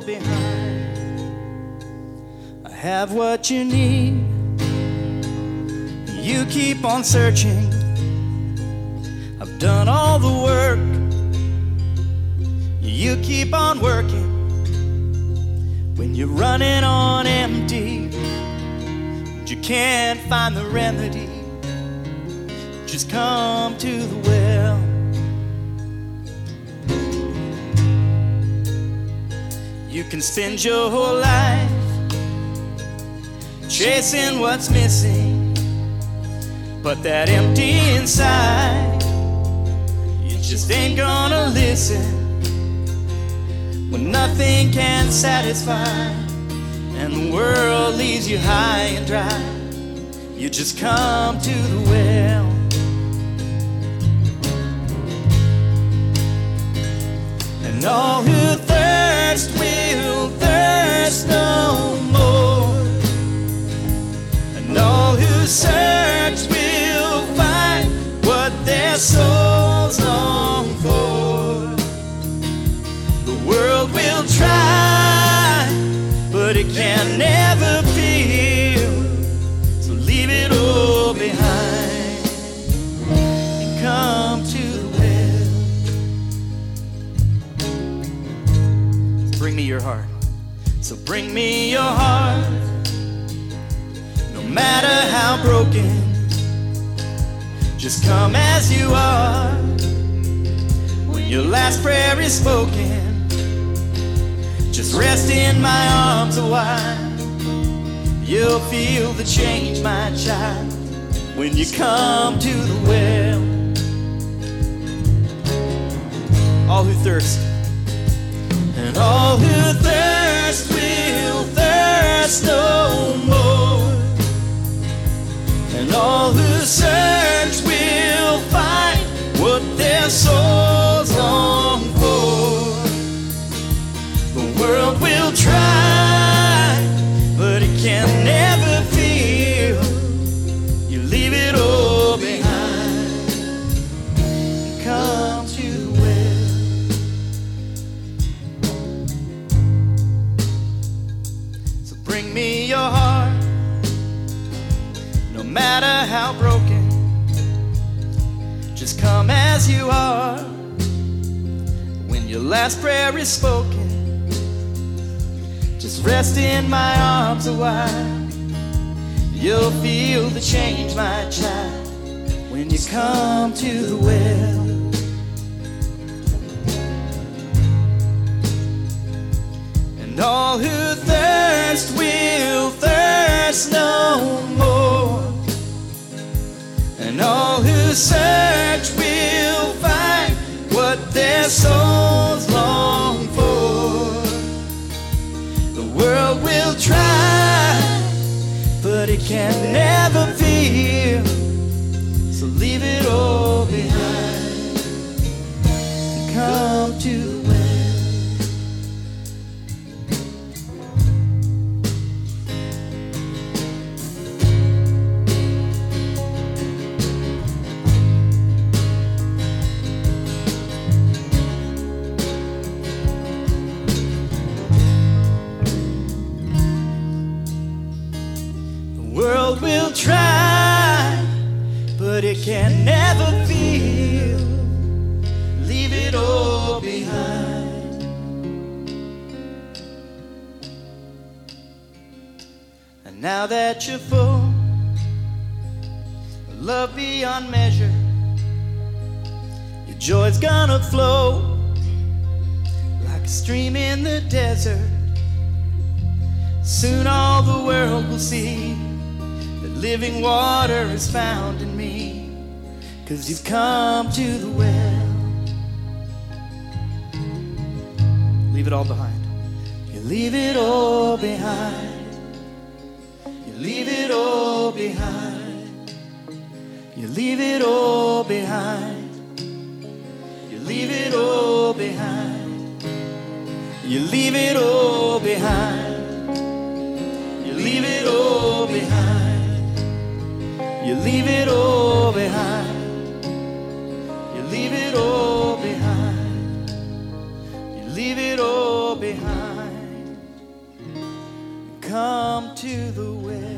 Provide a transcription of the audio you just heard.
behind. I have what you need. You keep on searching. I've done all the work. You keep on working. When you're running on empty, and you can't find the remedy, just come to the well. You can spend your whole life chasing what's missing, but that empty inside, you just ain't gonna listen when nothing can satisfy and the world leaves you high and dry. You just come to the well. And all who thirst will it can never feel. So leave it all behind and come to the well. So bring me your heart. So bring me your heart, no matter how broken. Just come as you are. When your last prayer is spoken, just rest in my arms a while. You'll feel the change, my child, when you come to the well. All who thirst, and all who thirst will thirst Come as you are. When your last prayer is spoken, just rest in my arms a while. You'll feel the change, my child, when you come to the well. And all who thirst will thirst no more. And all who search will try, but it can never feel. So leave it all behind come to will try, but it can never feel. Leave it all behind. And now that you're full, love beyond measure, your joy's gonna flow like a stream in the desert. Soon all the world will see living water is found in me. Cause you've come to the well. Leave it all behind. You leave it all behind. You leave it all behind. You leave it all behind. You leave it all behind. You leave it all behind. You leave it all behind. You leave it all behind. You leave it all behind. You leave it all behind. Come to the well.